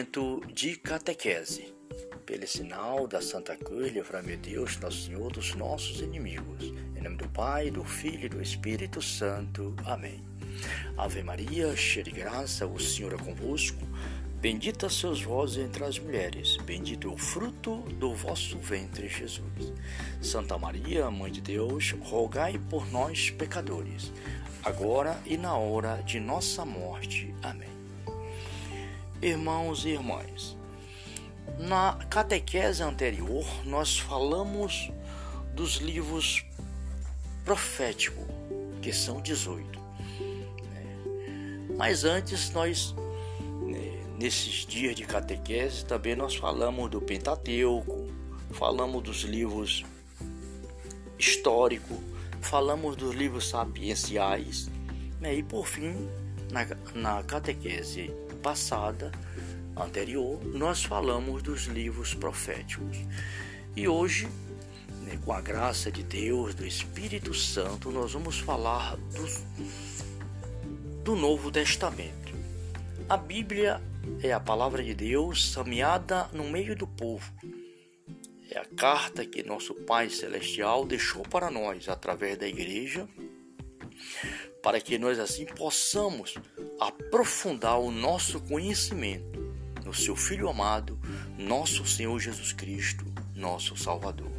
Momento de catequese. Pelo sinal da Santa Cruz, livrai-me Deus, Nosso Senhor, dos nossos inimigos. Em nome do Pai, do Filho e do Espírito Santo. Amém. Ave Maria, cheia de graça, o Senhor é convosco. Bendita sois vós entre as mulheres, bendito é o fruto do vosso ventre, Jesus. Santa Maria, Mãe de Deus, rogai por nós, pecadores, agora e na hora de nossa morte. Amém. Irmãos e irmãs, na catequese anterior nós falamos dos livros proféticos, que são 18. Mas antes nós Nesses dias de catequese também nós falamos do Pentateuco, falamos dos livros históricos, falamos dos livros sapienciais, né? e por fim, na, na catequese passada, anterior, nós falamos dos livros proféticos. E hoje, né, com a graça de Deus, do Espírito Santo, nós vamos falar do Novo Testamento. A Bíblia é a palavra de Deus semeada no meio do povo. É a carta que nosso Pai Celestial deixou para nós através da igreja, para que nós assim possamos aprofundar o nosso conhecimento no seu Filho amado, nosso Senhor Jesus Cristo, nosso Salvador.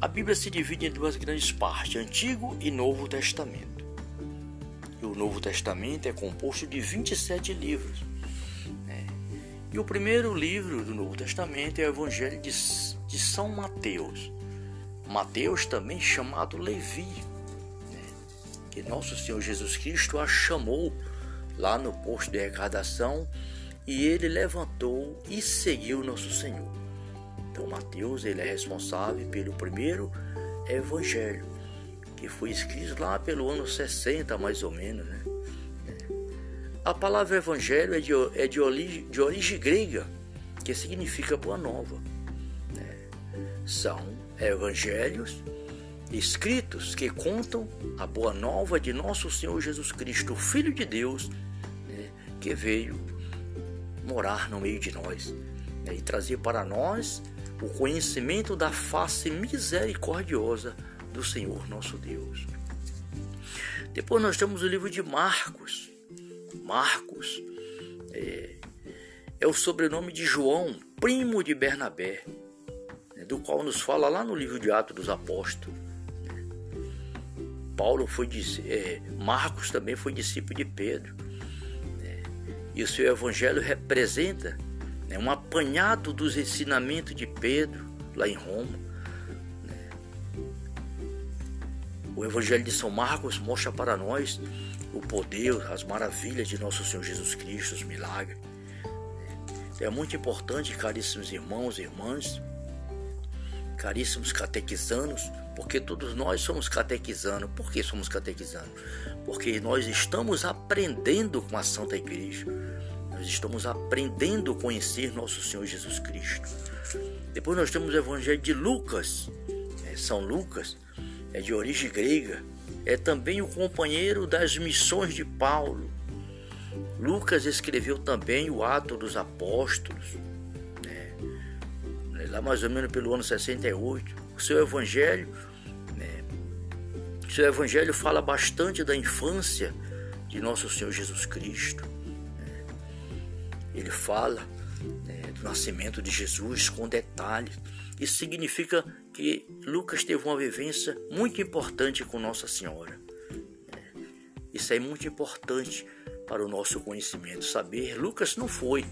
A Bíblia se divide em duas grandes partes, Antigo e Novo Testamento. E o Novo Testamento é composto de 27 livros. Né? E o primeiro livro do Novo Testamento é o Evangelho de, de São Mateus. Mateus, também chamado Levi? Que nosso Senhor Jesus Cristo a chamou lá no posto de arrecadação e ele levantou e seguiu nosso Senhor. Então Mateus ele é responsável pelo primeiro evangelho que foi escrito lá pelo ano 60, mais ou menos. Né? A palavra evangelho é de, é de, origem, de origem grega, que significa boa nova. Né? São evangelhos escritos que contam a boa nova de nosso Senhor Jesus Cristo, Filho de Deus, né? que veio morar no meio de nós né? e trazer para nós o conhecimento da face misericordiosa do Senhor nosso Deus. Depois nós temos o livro de Marcos. Marcos é, é o sobrenome de João, primo de Bernabé, né, do qual nos fala lá no livro de Atos dos Apóstolos. Né. Paulo foi é, Marcos também foi discípulo de Pedro. Né, e o seu evangelho representa né, um apanhado dos ensinamentos de Pedro lá em Roma O Evangelho de São Marcos mostra para nós o poder, as maravilhas de nosso Senhor Jesus Cristo, os milagres. É muito importante, caríssimos irmãos e irmãs, caríssimos catequizanos, porque todos nós somos catequizando. Por que somos catequizando? Porque nós estamos aprendendo com a Santa Igreja. Nós estamos aprendendo a conhecer nosso Senhor Jesus Cristo. Depois nós temos o Evangelho de Lucas, né? São Lucas, é de origem grega, é também o companheiro das missões de Paulo. Lucas escreveu também o Ato dos Apóstolos, né? lá mais ou menos pelo ano 68. O seu evangelho? O evangelho fala bastante da infância de nosso Senhor Jesus Cristo. Né? Ele fala né, do nascimento de Jesus com detalhes. Isso significa que Lucas teve uma vivência muito importante com Nossa Senhora. É, isso é muito importante para o nosso conhecimento, saber. Lucas não foi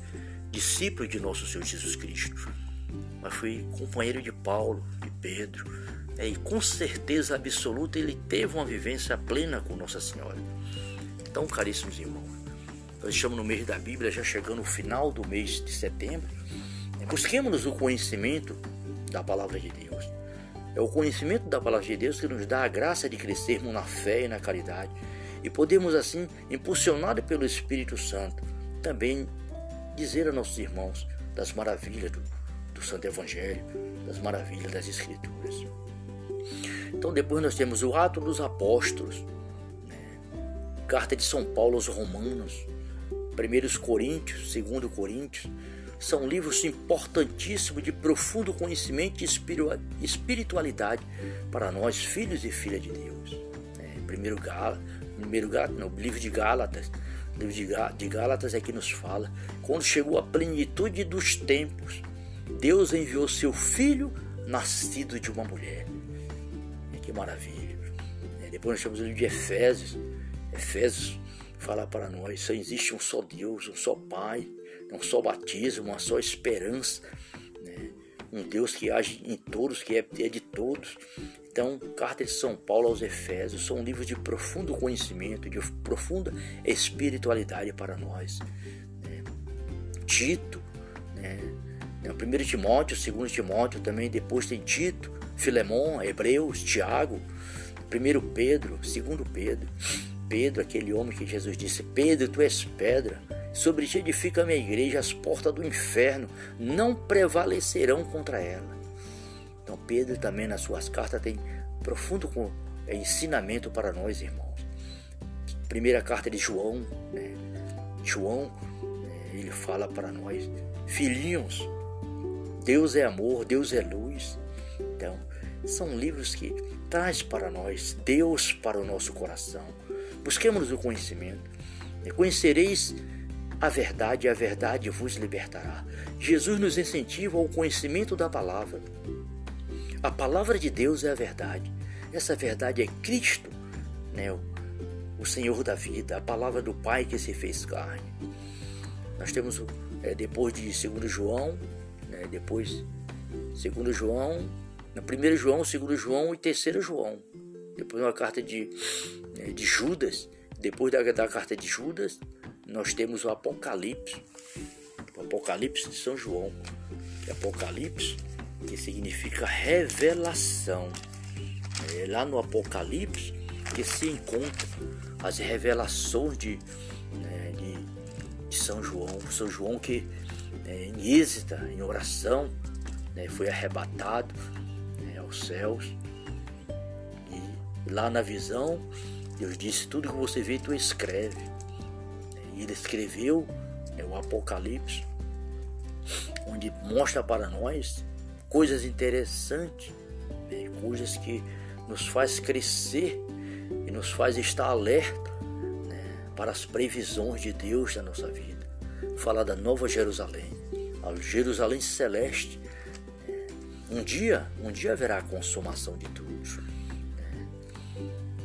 discípulo de nosso Senhor Jesus Cristo, mas foi companheiro de Paulo, de Pedro, e com certeza absoluta ele teve uma vivência plena com Nossa Senhora. Então, caríssimos irmãos, nós estamos no mês da Bíblia, já chegando no final do mês de setembro. Busquemos o conhecimento da palavra de Deus. É o conhecimento da palavra de Deus que nos dá a graça de crescermos na fé e na caridade e podemos assim, impulsionados pelo Espírito Santo, também dizer a nossos irmãos das maravilhas do, do Santo Evangelho, das maravilhas das Escrituras. Então depois nós temos o Ato dos Apóstolos, né? carta de São Paulo aos Romanos, 1 Coríntios, 2 Coríntios, são livros importantíssimos de profundo conhecimento e espiritualidade para nós, filhos e filhas de Deus. É, primeiro Gálatas, primeiro livro de Gálatas, livro de Gálatas é que nos fala, quando chegou a plenitude dos tempos, Deus enviou seu filho nascido de uma mulher. Que maravilha. É, depois nós temos o livro de Efésios. Efésios fala para nós, só existe um só Deus, um só Pai, um só batismo, uma só esperança, né? um Deus que age em todos, que é, é de todos. Então, Carta de São Paulo aos Efésios são livros de profundo conhecimento, de profunda espiritualidade para nós. Né? Tito, né? 1 Timóteo, 2 Timóteo também, depois tem Tito, Filemão, Hebreus, Tiago, 1 Pedro, 2 Pedro. Pedro, aquele homem que Jesus disse: Pedro, tu és pedra, sobre ti edifica a minha igreja, as portas do inferno não prevalecerão contra ela. Então, Pedro também nas suas cartas tem profundo é, ensinamento para nós, irmãos. Primeira carta de João, né? João, né, ele fala para nós, filhinhos, Deus é amor, Deus é luz. São livros que traz para nós Deus para o nosso coração. Busquemos o conhecimento. Conhecereis a verdade, e a verdade vos libertará. Jesus nos incentiva ao conhecimento da palavra. A palavra de Deus é a verdade. Essa verdade é Cristo, né? o Senhor da vida, a palavra do Pai que se fez carne. Nós temos, é, depois de 2 João, né? depois 2 João, no 1 João, 2 João e 3 João. Depois uma carta de, né, de Judas. Depois da, da carta de Judas, nós temos o Apocalipse. O Apocalipse de São João. Apocalipse, que significa revelação. É lá no Apocalipse que se encontra as revelações de, né, de, de, São João. São João que né, em êxita, em oração, né, foi arrebatado aos céus. E lá na visão, Deus disse: Tudo que você vê, tu escreve. E ele escreveu né, o Apocalipse, onde mostra para nós coisas interessantes, né, coisas que nos faz crescer e nos faz estar alerta né, para as previsões de Deus na nossa vida. Fala da Nova Jerusalém, a Jerusalém celeste. Um dia, um dia haverá a consumação de tudo.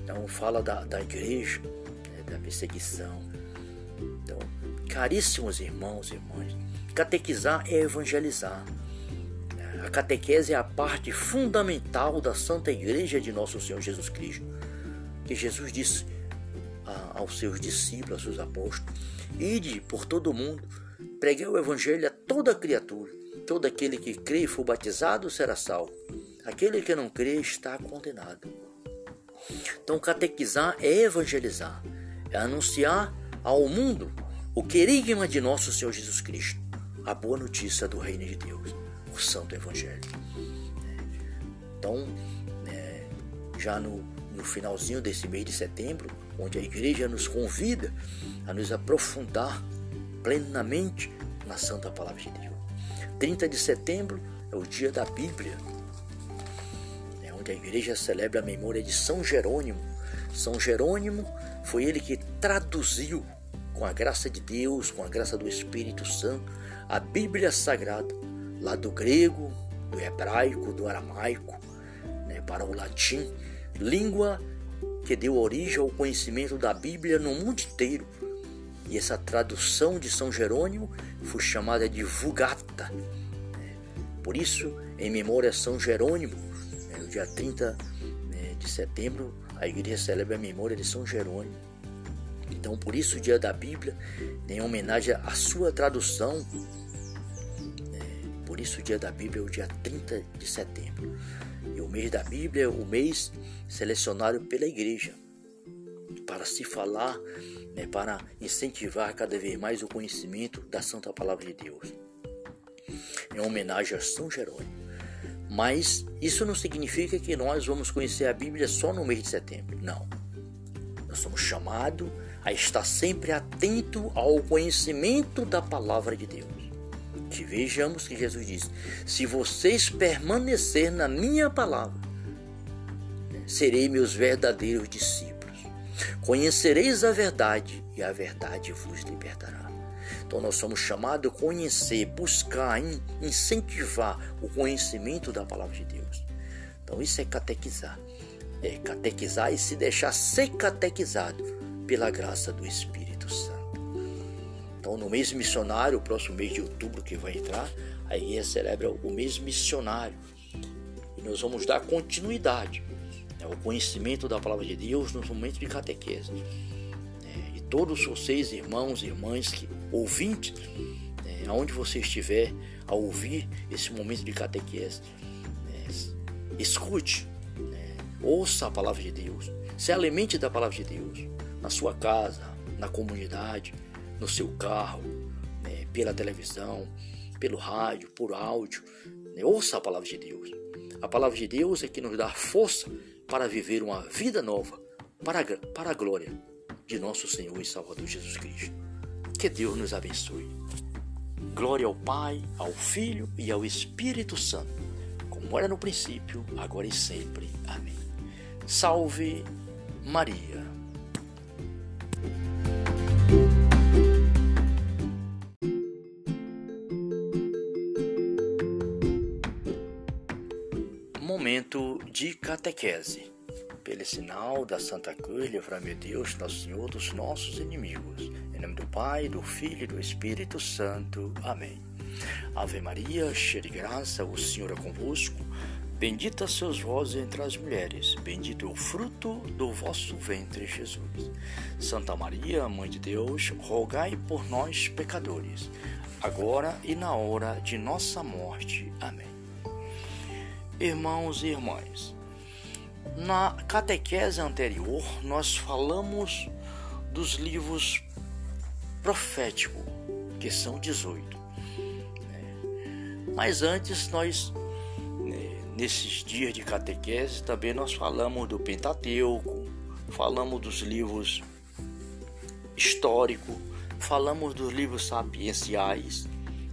Então fala da, da igreja, né, da perseguição. Então, caríssimos irmãos e irmãs, catequizar é evangelizar. A catequese é a parte fundamental da Santa Igreja de Nosso Senhor Jesus Cristo. Que Jesus disse aos seus discípulos, aos seus apóstolos: Ide por todo o mundo, preguei o Evangelho a toda criatura. Todo aquele que crê e for batizado será salvo. Aquele que não crê está condenado. Então, catequizar é evangelizar, é anunciar ao mundo o querigma de nosso Senhor Jesus Cristo, a boa notícia do reino de Deus o Santo Evangelho. Então, é, já no, no finalzinho desse mês de setembro, onde a igreja nos convida a nos aprofundar plenamente na Santa Palavra de Deus. 30 de setembro é o dia da Bíblia, é onde a igreja celebra a memória de São Jerônimo. São Jerônimo foi ele que traduziu, com a graça de Deus, com a graça do Espírito Santo, a Bíblia Sagrada lá do grego, do hebraico, do aramaico, né, para o latim, língua que deu origem ao conhecimento da Bíblia no mundo inteiro. E essa tradução de São Jerônimo foi chamada de Vulgata. Né. Por isso, em memória a São Jerônimo, né, no dia 30 né, de setembro, a igreja celebra a memória de São Jerônimo. Então, por isso, o dia da Bíblia, em homenagem à sua tradução, por isso o dia da Bíblia é o dia 30 de setembro. E o mês da Bíblia é o mês selecionado pela igreja para se falar, né, para incentivar cada vez mais o conhecimento da Santa Palavra de Deus. Em homenagem a São Jerônimo. Mas isso não significa que nós vamos conhecer a Bíblia só no mês de setembro. Não. Nós somos chamados a estar sempre atento ao conhecimento da palavra de Deus. Que vejamos que Jesus diz: Se vocês permanecer na minha palavra, serei meus verdadeiros discípulos. Conhecereis a verdade e a verdade vos libertará. Então nós somos chamados a conhecer, buscar, incentivar o conhecimento da palavra de Deus. Então isso é catequizar. É catequizar e se deixar ser catequizado pela graça do Espírito Santo. Então no mês missionário, o próximo mês de outubro que vai entrar, a igreja celebra o mês missionário. E nós vamos dar continuidade né, conhecimento da palavra de Deus nos momentos de catequese todos vocês, irmãos e irmãs, que ouvintes, é, aonde você estiver a ouvir esse momento de catequese, é, escute, é, ouça a palavra de Deus, se alimente da palavra de Deus, na sua casa, na comunidade, no seu carro, né, pela televisão, pelo rádio, por áudio, né, ouça a palavra de Deus. A palavra de Deus é que nos dá força para viver uma vida nova, para, para a glória de nosso Senhor e Salvador Jesus Cristo. Que Deus nos abençoe. Glória ao Pai, ao Filho e ao Espírito Santo, como era no princípio, agora e sempre. Amém. Salve Maria. Momento de catequese pelo sinal da Santa Cruz, livrai-me Deus, nosso Senhor, dos nossos inimigos. Em nome do Pai, do Filho e do Espírito Santo. Amém. Ave Maria, cheia de graça, o Senhor é convosco. Bendita sois vós entre as mulheres, bendito é o fruto do vosso ventre, Jesus. Santa Maria, Mãe de Deus, rogai por nós, pecadores, agora e na hora de nossa morte. Amém. Irmãos e irmãs, na catequese anterior, nós falamos dos livros proféticos, que são 18. Mas antes, nós, né, nesses dias de catequese, também nós falamos do Pentateuco, falamos dos livros históricos, falamos dos livros sapienciais,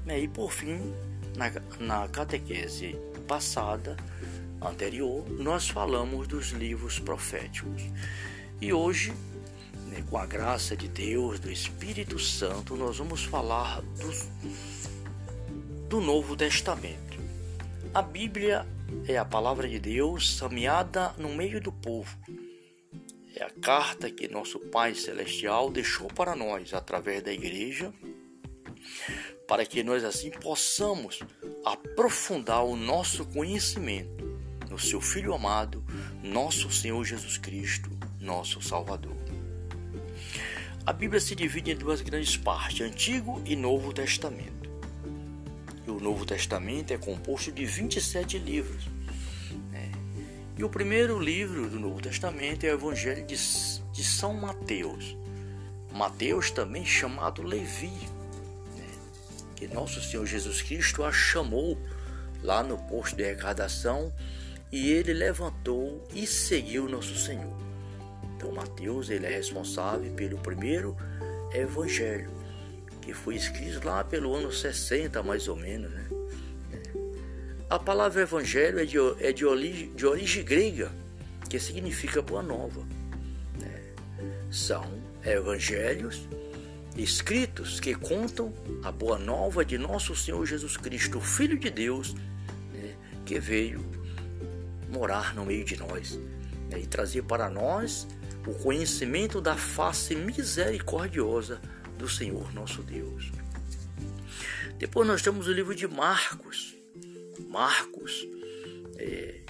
né, e por fim, na, na catequese passada, anterior, nós falamos dos livros proféticos. E hoje, né, com a graça de Deus, do Espírito Santo, nós vamos falar do, do Novo Testamento. A Bíblia é a palavra de Deus semeada no meio do povo. É a carta que nosso Pai Celestial deixou para nós através da igreja, para que nós assim possamos aprofundar o nosso conhecimento no seu Filho amado, nosso Senhor Jesus Cristo, nosso Salvador. A Bíblia se divide em duas grandes partes, Antigo e Novo Testamento. E o Novo Testamento é composto de 27 livros. Né? E o primeiro livro do Novo Testamento é o Evangelho de, de São Mateus. Mateus, também chamado Levi? Que nosso Senhor Jesus Cristo a chamou lá no posto de arrecadação e ele levantou e seguiu nosso Senhor. Então Mateus ele é responsável pelo primeiro evangelho, que foi escrito lá pelo ano 60 mais ou menos, né? A palavra evangelho é de, é de, origem, de origem grega, que significa boa nova. Né? São evangelhos escritos que contam a boa nova de nosso Senhor Jesus Cristo, o Filho de Deus, né? que veio morar no meio de nós né, e trazer para nós o conhecimento da face misericordiosa do Senhor nosso Deus. Depois nós temos o livro de Marcos. Marcos é,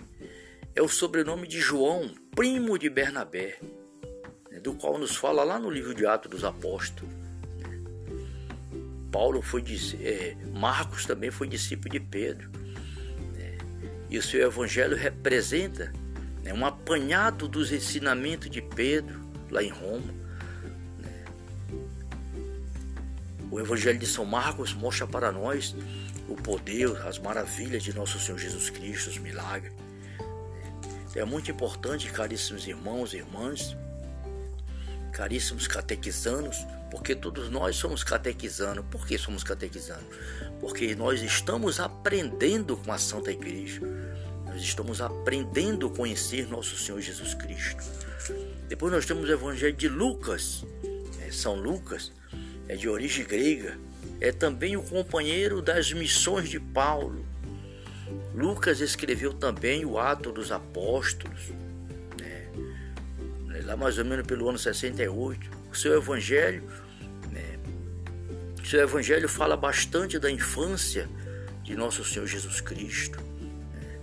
é o sobrenome de João, primo de Bernabé, né, do qual nos fala lá no livro de Atos dos Apóstolos. Paulo foi é, Marcos também foi discípulo de Pedro. E o seu evangelho representa né, um apanhado dos ensinamentos de Pedro lá em Roma. Né. O evangelho de São Marcos mostra para nós o poder, as maravilhas de nosso Senhor Jesus Cristo, os milagres. É muito importante, caríssimos irmãos e irmãs, caríssimos catequizanos, porque todos nós somos catequizanos. Por que somos catequizanos? Porque nós estamos aprendendo com a Santa Igreja. Nós estamos aprendendo a conhecer nosso Senhor Jesus Cristo. Depois nós temos o Evangelho de Lucas, é São Lucas, é de origem grega, é também o companheiro das missões de Paulo. Lucas escreveu também o Ato dos Apóstolos, né? lá mais ou menos pelo ano 68. O seu Evangelho, né? o seu Evangelho fala bastante da infância de nosso Senhor Jesus Cristo. Né?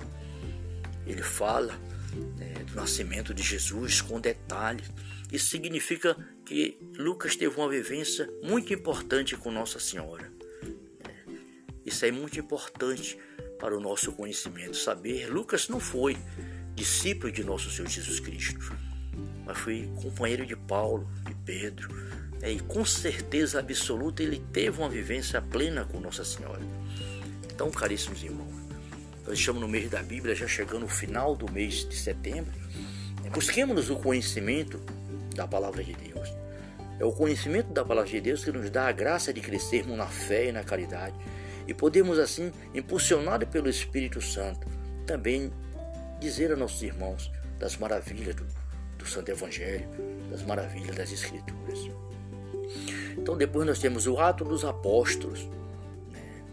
Ele fala né, do nascimento de Jesus com detalhes. Isso significa que Lucas teve uma vivência muito importante com Nossa Senhora. Né? Isso é muito importante para o nosso conhecimento. Saber, Lucas não foi discípulo de nosso Senhor Jesus Cristo, mas foi companheiro de Paulo, de Pedro, né? e com certeza absoluta ele teve uma vivência plena com Nossa Senhora. Então, caríssimos irmãos, nós estamos no mês da Bíblia, já chegando no final do mês de setembro. Né? Busquemos o conhecimento da palavra de Deus. É o conhecimento da palavra de Deus que nos dá a graça de crescermos na fé e na caridade e podemos assim, impulsionados pelo Espírito Santo, também dizer a nossos irmãos das maravilhas do, do Santo Evangelho, das maravilhas das Escrituras. Então depois nós temos o Ato dos Apóstolos, né?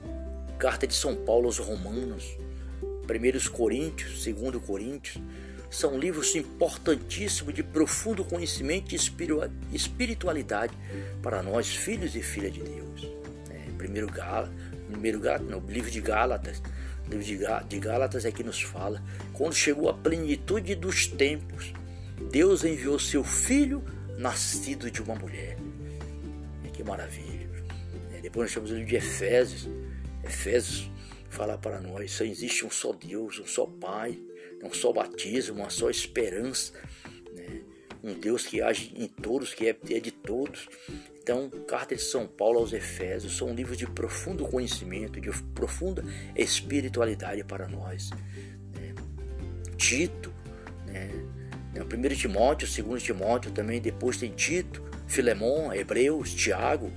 Carta de São Paulo aos Romanos, 1 Coríntios, 2 Coríntios, são livros importantíssimos de profundo conhecimento e espiritualidade para nós, filhos e filhas de Deus. É, primeiro Gala, primeiro no livro de Gálatas, livro de Gálatas é que nos fala, quando chegou a plenitude dos tempos, Deus enviou seu filho nascido de uma mulher. Que maravilha. É, depois nós temos livro de Efésios. Efésios fala para nós, só existe um só Deus, um só Pai, um só batismo, uma só esperança um Deus que age em todos, que é, é de todos. Então, Carta de São Paulo aos Efésios são livros de profundo conhecimento, de profunda espiritualidade para nós. Né? Tito, né? 1 é Timóteo, 2 Timóteo também, depois tem Tito, Filemão, Hebreus, Tiago,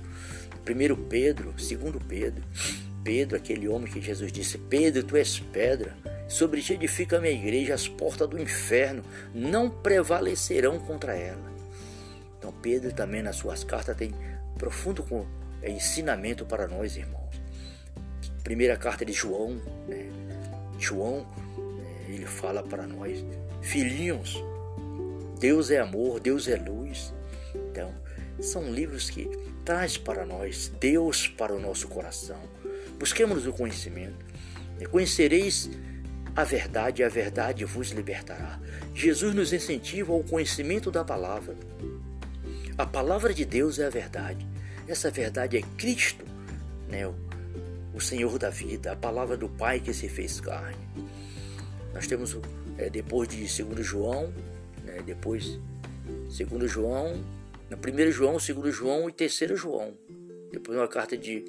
1 Pedro, 2 Pedro. Pedro, aquele homem que Jesus disse: Pedro, tu és pedra Sobre ti edifica a minha igreja, as portas do inferno não prevalecerão contra ela. Então, Pedro também nas suas cartas tem profundo é, ensinamento para nós, irmãos. Primeira carta de João, né? João, né? ele fala para nós, filhinhos, Deus é amor, Deus é luz. Então, são livros que traz para nós Deus para o nosso coração. Busquemos o conhecimento. Conhecereis a verdade, a verdade vos libertará. Jesus nos incentiva ao conhecimento da palavra. A palavra de Deus é a verdade. Essa verdade é Cristo, né? o Senhor da vida, a palavra do Pai que se fez carne. Nós temos é, depois de 2 João, né? depois 2 João, no 1 João, 2 João e 3 João. Depois uma carta de,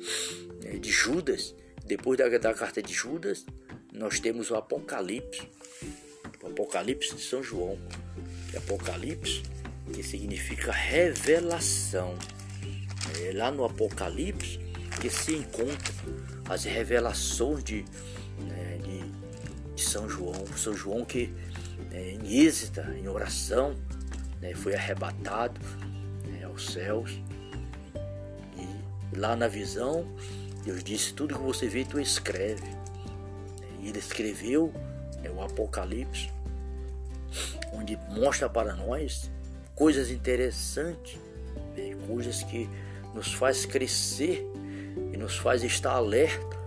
né, de Judas, depois da, da carta de Judas, nós temos o Apocalipse, o Apocalipse de São João, é Apocalipse, que significa revelação. É lá no Apocalipse que se encontra as revelações de, né, de, de, São João, São João que né, em êxita, em oração, né, foi arrebatado né, aos céus. E lá na visão, Deus disse: Tudo que você vê, tu escreve. E ele escreveu é, o Apocalipse, onde mostra para nós coisas interessantes, né, coisas que nos faz crescer e nos faz estar alerta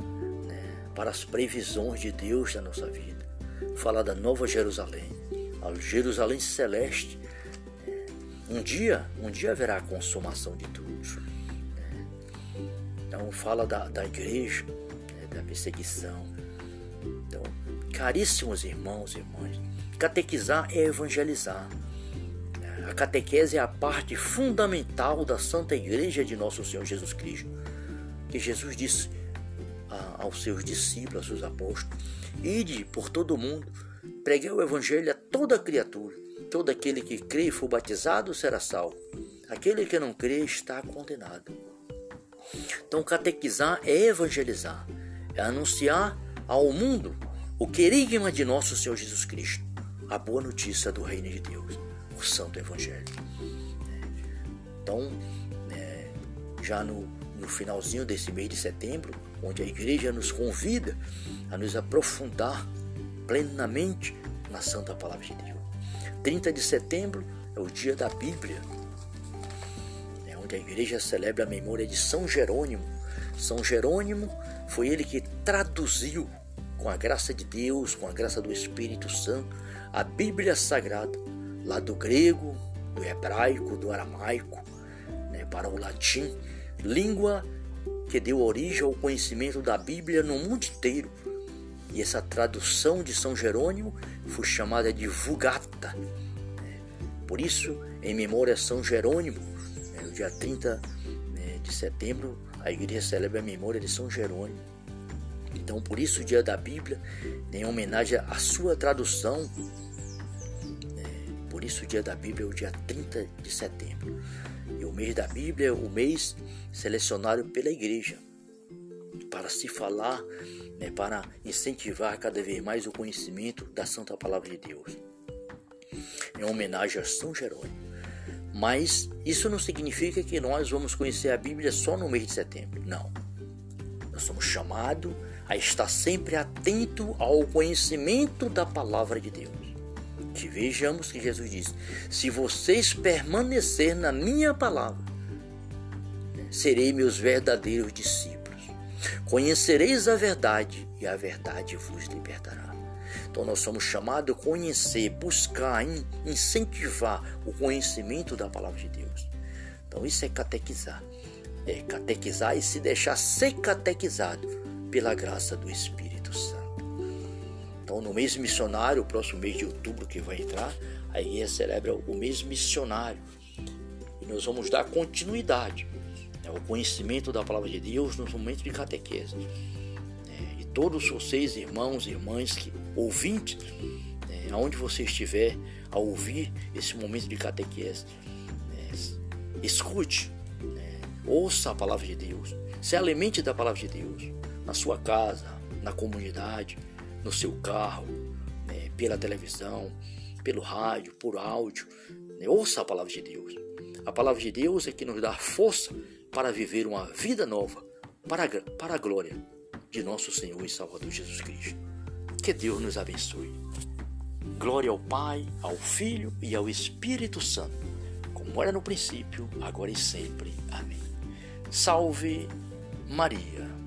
né, para as previsões de Deus na nossa vida. Fala da Nova Jerusalém, a Jerusalém celeste. Um dia, um dia haverá a consumação de tudo. Então fala da, da igreja, né, da perseguição, então, caríssimos irmãos e irmãs, catequizar é evangelizar. A catequese é a parte fundamental da Santa Igreja de Nosso Senhor Jesus Cristo. Que Jesus disse aos seus discípulos, aos seus apóstolos: Ide por todo o mundo, preguei o Evangelho a toda criatura. Todo aquele que crê e for batizado será salvo. Aquele que não crê está condenado. Então, catequizar é evangelizar, é anunciar ao mundo o querigma de nosso Senhor Jesus Cristo, a boa notícia do reino de Deus, o Santo Evangelho. Então, é, já no, no finalzinho desse mês de setembro, onde a igreja nos convida a nos aprofundar plenamente na Santa Palavra de Deus. 30 de setembro é o dia da Bíblia, é onde a igreja celebra a memória de São Jerônimo. São Jerônimo foi ele que traduziu, com a graça de Deus, com a graça do Espírito Santo, a Bíblia Sagrada, lá do grego, do hebraico, do aramaico, né, para o latim, língua que deu origem ao conhecimento da Bíblia no mundo inteiro. E essa tradução de São Jerônimo foi chamada de Vulgata. Por isso, em memória a São Jerônimo, no dia 30 né, de setembro, a igreja celebra a memória de São Jerônimo. Então, por isso, o dia da Bíblia, em homenagem à sua tradução, né, por isso, o dia da Bíblia é o dia 30 de setembro. E o mês da Bíblia é o mês selecionado pela igreja para se falar, né, para incentivar cada vez mais o conhecimento da Santa Palavra de Deus. Em homenagem a São Jerônimo. Mas isso não significa que nós vamos conhecer a Bíblia só no mês de setembro. Não. Nós somos chamados a estar sempre atento ao conhecimento da palavra de Deus. Que vejamos que Jesus diz: Se vocês permanecer na minha palavra, serei meus verdadeiros discípulos. Conhecereis a verdade e a verdade vos libertará. Então nós somos chamados a conhecer, buscar, incentivar o conhecimento da palavra de Deus. Então isso é catequizar. É catequizar e se deixar ser catequizado pela graça do Espírito. Então no mês missionário, o próximo mês de outubro que vai entrar, a igreja celebra o mês missionário. E nós vamos dar continuidade ao conhecimento da palavra de Deus nos momentos de catequese todos vocês, irmãos e irmãs, que, ouvintes, é, aonde você estiver a ouvir esse momento de catequese, é, escute, é, ouça a palavra de Deus, se alimente da palavra de Deus, na sua casa, na comunidade, no seu carro, né, pela televisão, pelo rádio, por áudio, né, ouça a palavra de Deus. A palavra de Deus é que nos dá força para viver uma vida nova, para, para a glória de nosso Senhor e Salvador Jesus Cristo. Que Deus nos abençoe. Glória ao Pai, ao Filho e ao Espírito Santo, como era no princípio, agora e sempre. Amém. Salve Maria.